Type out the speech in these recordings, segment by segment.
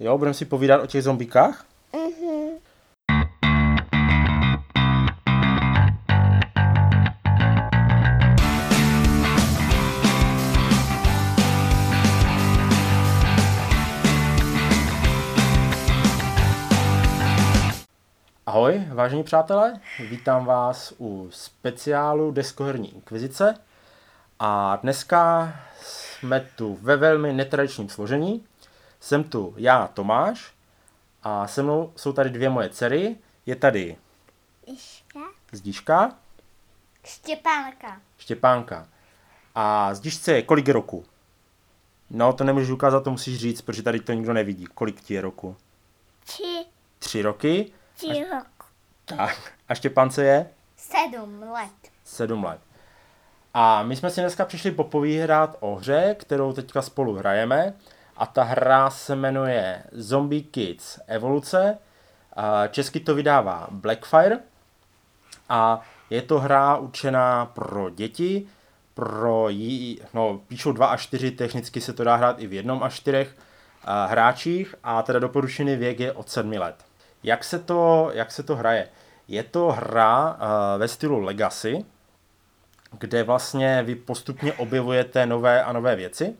Jo, budeme si povídat o těch zombíkách? Mhm. Ahoj, vážení přátelé, vítám vás u speciálu Deskoherní inkvizice a dneska jsme tu ve velmi netradičním složení. Jsem tu já, Tomáš, a se mnou jsou tady dvě moje dcery. Je tady Iška? Zdíška, Štěpánka. Štěpánka. A Zdíšce je kolik roku? No, to nemůžu ukázat, to musíš říct, protože tady to nikdo nevidí. Kolik ti je roku? Tři. Tři roky. Tři roku. Tak. A Štěpánce je? Sedm let. Sedm let. A my jsme si dneska přišli popovídat o hře, kterou teďka spolu hrajeme. A ta hra se jmenuje Zombie Kids Evoluce. Česky to vydává Blackfire. A je to hra určená pro děti, pro jí, no, píšou 2 až 4, technicky se to dá hrát i v jednom až čtyřech a, hráčích a teda doporučený věk je od 7 let. Jak se to, jak se to hraje? Je to hra ve stylu Legacy, kde vlastně vy postupně objevujete nové a nové věci,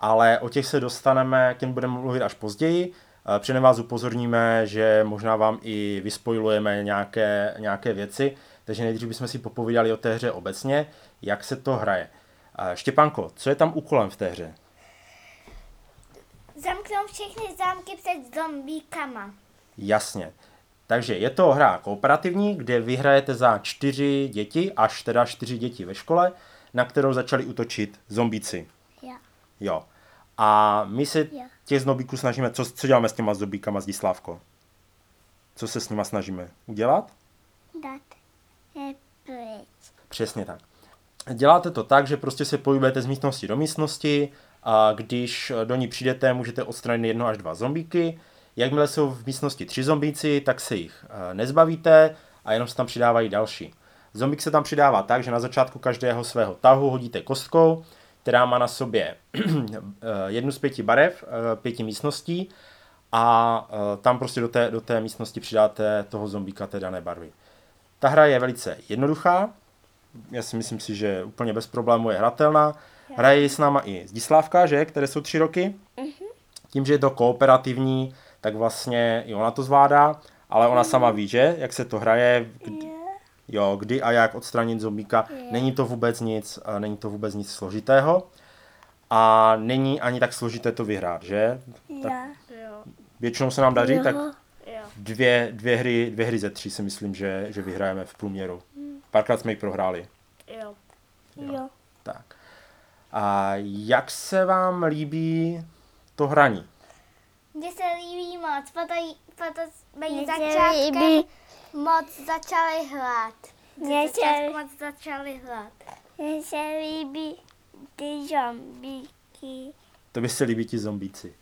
ale o těch se dostaneme, k těm budeme mluvit až později. Eh, Předem vás upozorníme, že možná vám i vyspojujeme nějaké, nějaké věci, takže nejdřív bychom si popovídali o té hře obecně, jak se to hraje. Eh, Štěpánko, co je tam úkolem v té hře? Zamknout všechny zámky před zombíkama. Jasně. Takže je to hra kooperativní, kde vyhrajete za čtyři děti, až teda čtyři děti ve škole, na kterou začali útočit zombíci. Jo. A my se Jo. těch zombíků snažíme, co, co děláme s těma zombíkama, Zdislávko? Co se s nima snažíme udělat? Dát je pryč. Přesně tak. Děláte to tak, že prostě se pohybujete z místnosti do místnosti a když do ní přijdete, můžete odstranit jedno až dva zombíky. Jakmile jsou v místnosti tři zombíci, tak se jich eh, nezbavíte a jenom se tam přidávají další. Zombík se tam přidává tak, že na začátku každého svého tahu hodíte kostkou, která má na sobě eh, jednu z pěti barev, eh, pěti místností a eh, tam prostě do té, do té místnosti přidáte toho zombíka té dané barvy. Ta hra je velice jednoduchá, já si myslím si, že úplně bez problému je hratelná. Hraje s náma i Zdislávka, že, které jsou tři roky. Tím, že je to kooperativní, tak vlastně i ona to zvládá, ale ona sama ví, že, jak se to hraje, jo, kdy a jak odstranit zombíka. Není to vůbec nic, a není to vůbec nic složitého. A není ani tak složité to vyhrát, že? Tak Jo. většinou se nám daří, tak dvě, dvě, hry, dvě hry ze tří si myslím, že, že vyhrajeme v průměru. Párkrát jsme ji prohráli. Jo. Jo. Tak. A jak se vám líbí to hraní? Mně se líbí moc, proto, proto jsme jí Mně se začátkem líbí- moc začali hrát. Mně se- moc začali hrát. Mně se líbí ty zombíky. To by se líbí ti zombíci.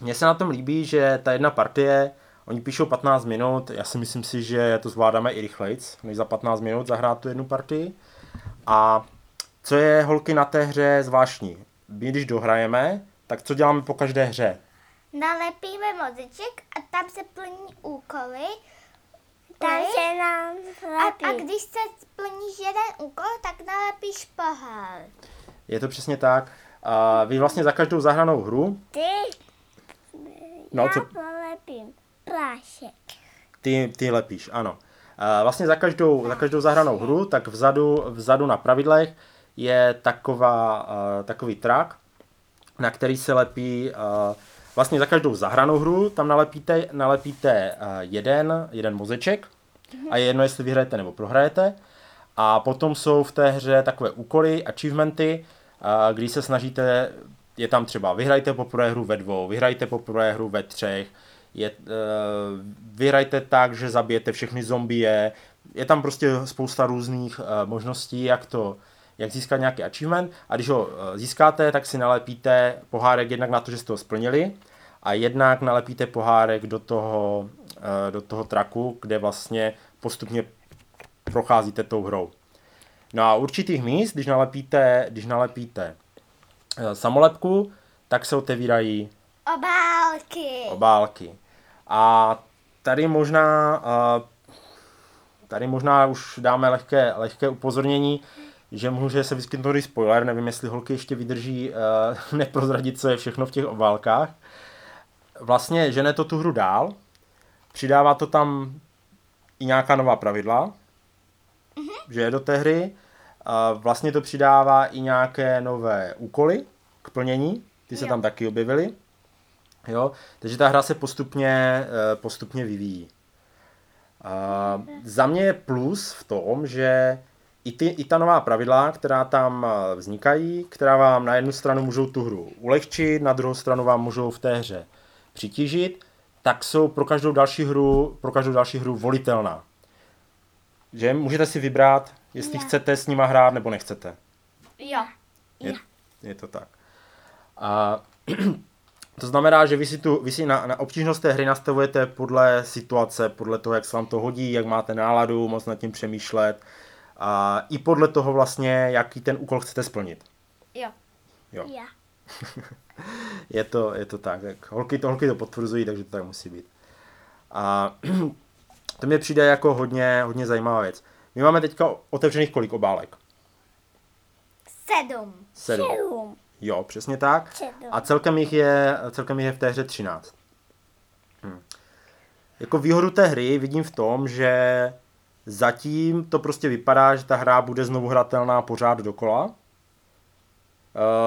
Mně se na tom líbí, že ta jedna partie, oni píšou 15 minut, já si myslím si, že to zvládáme i rychlejc, než za 15 minut zahrát tu jednu partii. A co je holky na té hře zvláštní? My když dohrajeme, tak co děláme po každé hře? Nalepíme mozeček a tam se plní úkoly. Se nám A, a když se splníš jeden úkol, tak nalepíš pohár. Je to přesně tak. A vy vlastně za každou zahranou hru, Ty, no já co, polepím plášek. Ty, ty lepíš, ano. A Vlastně za každou, za každou zahranou hru, tak vzadu, vzadu na pravidlech je taková, uh, takový trak, na který se lepí, uh, vlastně za každou zahranou hru tam nalepíte, nalepíte uh, jeden, jeden mozeček a je jedno, jestli vyhrajete nebo prohrajete. A potom jsou v té hře takové úkoly, achievementy, uh, kdy se snažíte, je tam třeba vyhrajte poprvé hru ve dvou, vyhrajte poprvé hru ve třech, je, uh, vyhrajte tak, že zabijete všechny zombie, je tam prostě spousta různých možností, jak to, jak získat nějaký achievement a když ho uh, získáte, tak si nalepíte pohárek jednak na to, že jste ho splnili a jednak nalepíte pohárek do toho, uh, do toho traku, kde vlastně postupně procházíte tou hrou. No a určitých míst, když nalepíte, když nalepíte uh, samolepku, tak se otevírají Obálky. obálky. A tady možná, tady možná už dáme lehké, lehké upozornění, že může se vyskytnout i spoiler, nevím, jestli holky ještě vydrží uh, neprozradit, co je všechno v těch obálkách. Vlastně žene to tu hru dál, přidává to tam i nějaká nová pravidla, mm-hmm. že je do té hry. A vlastně to přidává i nějaké nové úkoly k plnění, ty se Jo. tam taky objevily. Jo, takže ta hra se postupně, eh, postupně vyvíjí. A za mě je plus v tom, že i, ty, i ta nová pravidla, která tam eh, vznikají, která vám na jednu stranu můžou tu hru ulehčit, na druhou stranu vám můžou v té hře přitížit, tak jsou pro každou další hru, pro každou další hru volitelná. Že můžete si vybrat, jestli Jo. chcete s nima hrát nebo nechcete. Jo. Je, je to tak. A to znamená, že vy si, tu, vy si na, na obtížnost té hry nastavujete podle situace, podle toho, jak se vám to hodí, jak máte náladu, moc nad tím přemýšlet. A i podle toho vlastně, jaký ten úkol chcete splnit. Jo. Jo. Já. Je to, je to tak. tak holky, to, holky to potvrzují, takže to tak musí být. A to mě přijde jako hodně, hodně zajímavá věc. My máme teďka otevřených kolik obálek? Sedm. Sedm. Sedm. Jo, přesně tak. Sedm. A celkem jich je, celkem jich je v té hře 13. Hm. Jako výhodu té hry vidím v tom, že zatím to prostě vypadá, že ta hra bude znovu hratelná pořád dokola. Uh,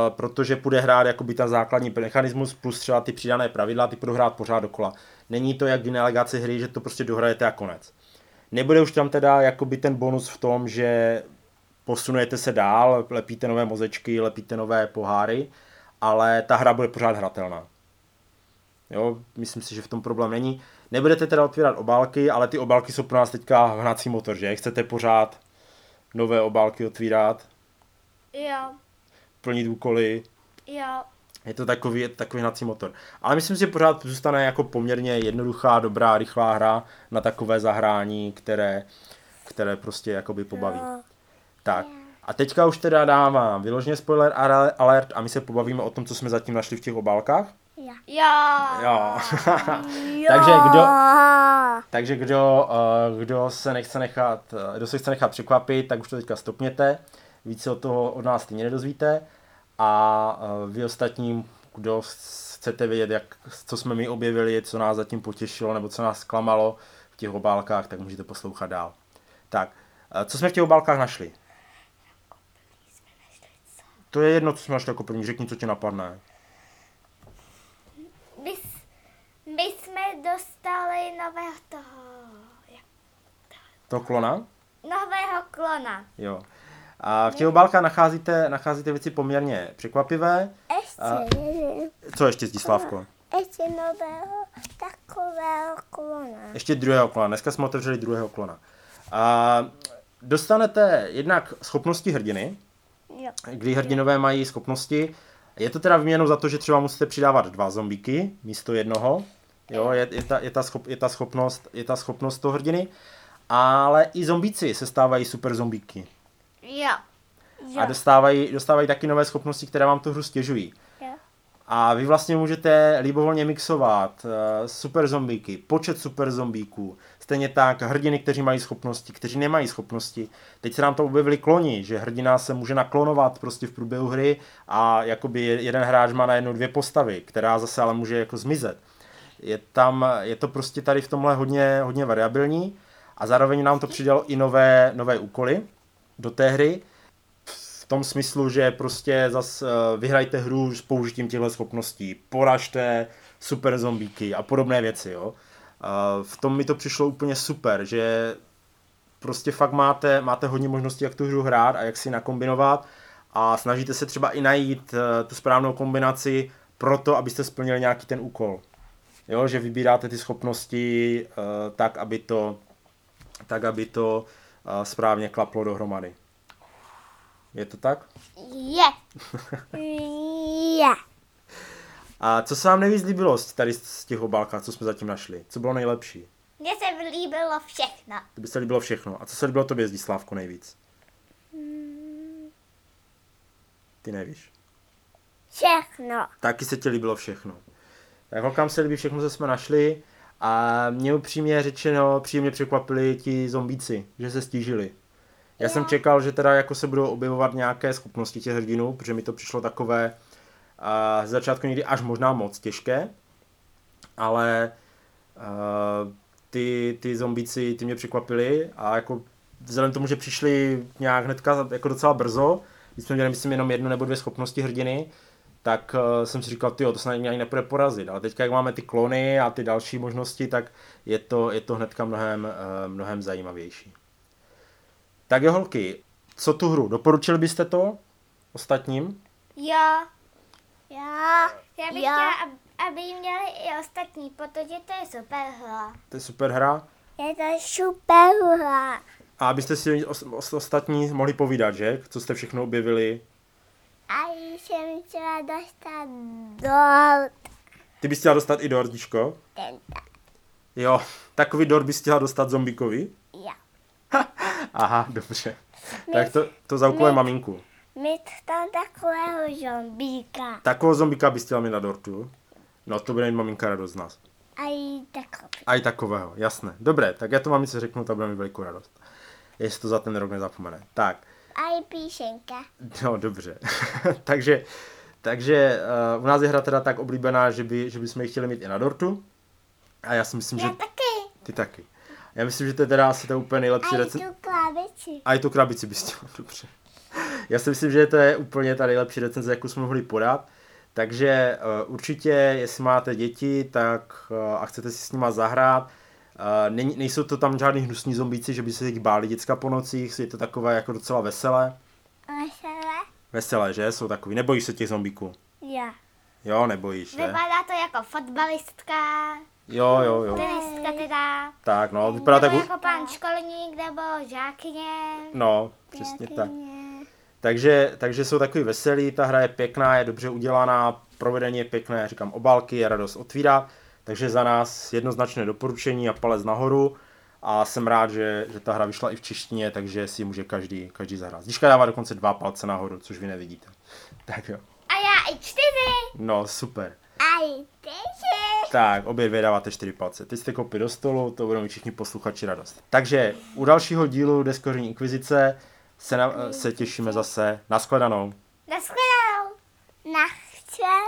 protože bude hrát jakoby ten základní mechanismus plus třeba ty přidané pravidla, ty budou hrát pořád dokola. Není to jak v jiné hry, že to prostě dohrajete a konec. Nebude už tam teda jakoby ten bonus v tom, že posunujete se dál, lepíte nové mozečky, lepíte nové poháry, ale ta hra bude pořád hratelná. Jo, myslím si, že v tom problém není. Nebudete teda otvírat obálky, ale ty obálky jsou pro nás teďka hnací motor, že? Chcete pořád nové obálky otvírat, Jo. plnit úkoly, Jo. je to takový, je to takový hnací motor. Ale myslím si, že pořád zůstane jako poměrně jednoduchá, dobrá, rychlá hra na takové zahrání, které, které prostě jakoby pobaví. Jo. Tak. A teďka už teda dávám vyloženě spoiler ale- alert a my se pobavíme o tom, co jsme zatím našli v těch obálkách. Já. Jo. Jo. Jo. Takže kdo, takže kdo, uh, kdo se nechce nechat, uh, kdo se chce nechat překvapit, tak už to teďka stopněte. Víc se od toho od nás stejně nedozvíte. A uh, vy ostatním, kdo chcete vědět, jak, co jsme my objevili, co nás zatím potěšilo, nebo co nás zklamalo v těch obálkách, tak můžete poslouchat dál. Tak, uh, co jsme v těch obálkách našli? To je jedno, co jsme našli jako první. Řekni, co tě napadne. My, s- my jsme dostali nového toho, jak- To klona? nového klona. Jo. A v těch obálkách nacházíte, nacházíte věci poměrně překvapivé. Ještě, A- Co ještě, Zdislavko? ještě nového takového klona. Ještě druhého klona. Dneska jsme otevřeli druhého klona. A dostanete jednak schopnosti hrdiny, Jo. kdy hrdinové mají schopnosti. Je to teda výměnou za to, že třeba musíte přidávat dva zombíky místo jednoho. Jo, je, je, ta, je, ta schop, je, ta schopnost, je ta schopnost toho hrdiny. Ale i zombíci se stávají super zombíky. Jo. A dostávají, dostávají taky nové schopnosti, které vám tu hru stěžují. Jo. A vy vlastně můžete libovolně mixovat uh, super zombíky, počet super zombíků, stejně tak hrdiny, kteří mají schopnosti, kteří nemají schopnosti. Teď se nám to objevili kloni, že hrdina se může naklonovat prostě v průběhu hry a jakoby jeden hráč má na jednu dvě postavy, která zase ale může jako zmizet. Je tam, je to prostě tady v tomhle hodně, hodně variabilní a zároveň nám to přidalo i nové, nové úkoly do té hry, v tom smyslu, že prostě zas eh, vyhrajte hru s použitím těchto schopností, poražte super zombíky a podobné věci, jo. A v tom mi to přišlo úplně super, že prostě fakt máte, máte hodně možností, jak tu hru hrát a jak si nakombinovat a snažíte se třeba i najít eh, tu správnou kombinaci pro to, abyste splnili nějaký ten úkol. Jo, že vybíráte ty schopnosti eh, tak, aby to, tak, aby to eh, správně klaplo dohromady. Je to tak? Je. Já. A co se vám nejvíc líbilo z- tady z těch obálkách, co jsme zatím našli? Co bylo nejlepší? Mně se líbilo všechno. To by se líbilo všechno. A co se líbilo tobě, Zdislávko, nejvíc? Ty nevíš. Všechno. Taky se ti líbilo všechno. Tak holkám se líbí všechno, co jsme našli. A mě upřímně řečeno, příjemně překvapili ti zombíci, že se stížili. Já jsem čekal, že teda jako se budou objevovat nějaké schopnosti těch hrdinů, protože mi to přišlo takové a z začátku někdy až možná moc těžké, ale uh, ty, ty zombíci, ty mě překvapili a jako vzhledem k tomu, že přišli nějak hnedka jako docela brzo, když jsme měli myslím jenom jednu nebo dvě schopnosti hrdiny, tak uh, jsem si říkal, ty to snad mě ani nepůjde porazit. Ale teď, jak máme ty klony a ty další možnosti, tak je to, je to hnedka mnohem, uh, mnohem zajímavější. Tak jo, holky, co tu hru? Doporučili byste to ostatním? Jo, Já. já bych Já. chtěla, ab- aby ji měli i ostatní, protože to je super hra. To je super hra. Je to super hra. A abyste si os, os, ostatní mohli povídat, že? Co jste všechno objevili. A jsem chtěla dostat do Ty bys chtěla dostat i dordičko? tenta. Jo, takový dort bys chtěla dostat zombikovi? Já. Aha, dobře. Tak to, to zaúkoluje my- maminku. Mít tam takového zombíka. Takového zombika bys chtěla mít na dortu? No to bude mít maminka radost z nás. A i takový. A i takového, jasné. Dobré, tak já to mamince řeknu, ta bude mít velikou radost. Jestli to za ten rok nezapomene. Tak, A i píšenka. no dobře. takže takže uh, u nás je hra teda tak oblíbená, že, by, že bychom ji chtěli mít i na dortu. A já si myslím, že Já taky. ty taky. Já myslím, že to je teda asi to úplně nejlepší A i recept. tu klavici. A i tu krabici bys chtěla, dobře. Já si myslím, že to je úplně ta nejlepší recenze, jakou jsme mohli podat. Takže uh, určitě, jestli máte děti, tak uh, a chcete si s nima zahrát, není, nejsou to tam žádný hnusní zombíci, že by se jich báli děcka po nocích, je to takové jako docela veselé. Veselé? Veselé, že? Jsou takový. Nebojíš se těch zombíků? Já. Jo, nebojíš, že? Vypadá to jako fotbalistka, Jo, jo, jo. tenistka teda. Tak, no, vypadá tak... nebo u- jako pan školník nebo žákyně. No, přesně tak. Pěkně. Takže, takže jsou takový veselý, ta hra je pěkná, je dobře udělaná, provedení je pěkné, říkám obálky, je radost otvírat, takže za nás jednoznačné doporučení a palec nahoru a jsem rád, že, že ta hra vyšla i v češtině, takže si může každý, každý zahrát. Zdiška dává dokonce dva palce nahoru, což vy nevidíte. Tak jo. A já i čtyři. No, super. A i tyži. Tak, obě dvě dáváte čtyři palce. Teď jste kopy do stolu, to budou mít všichni posluchači radost. Takže u dalšího dílu Deskoření inkvizice se, na, se těšíme zase. Naschledanou. Naschledanou. Nachčelanou.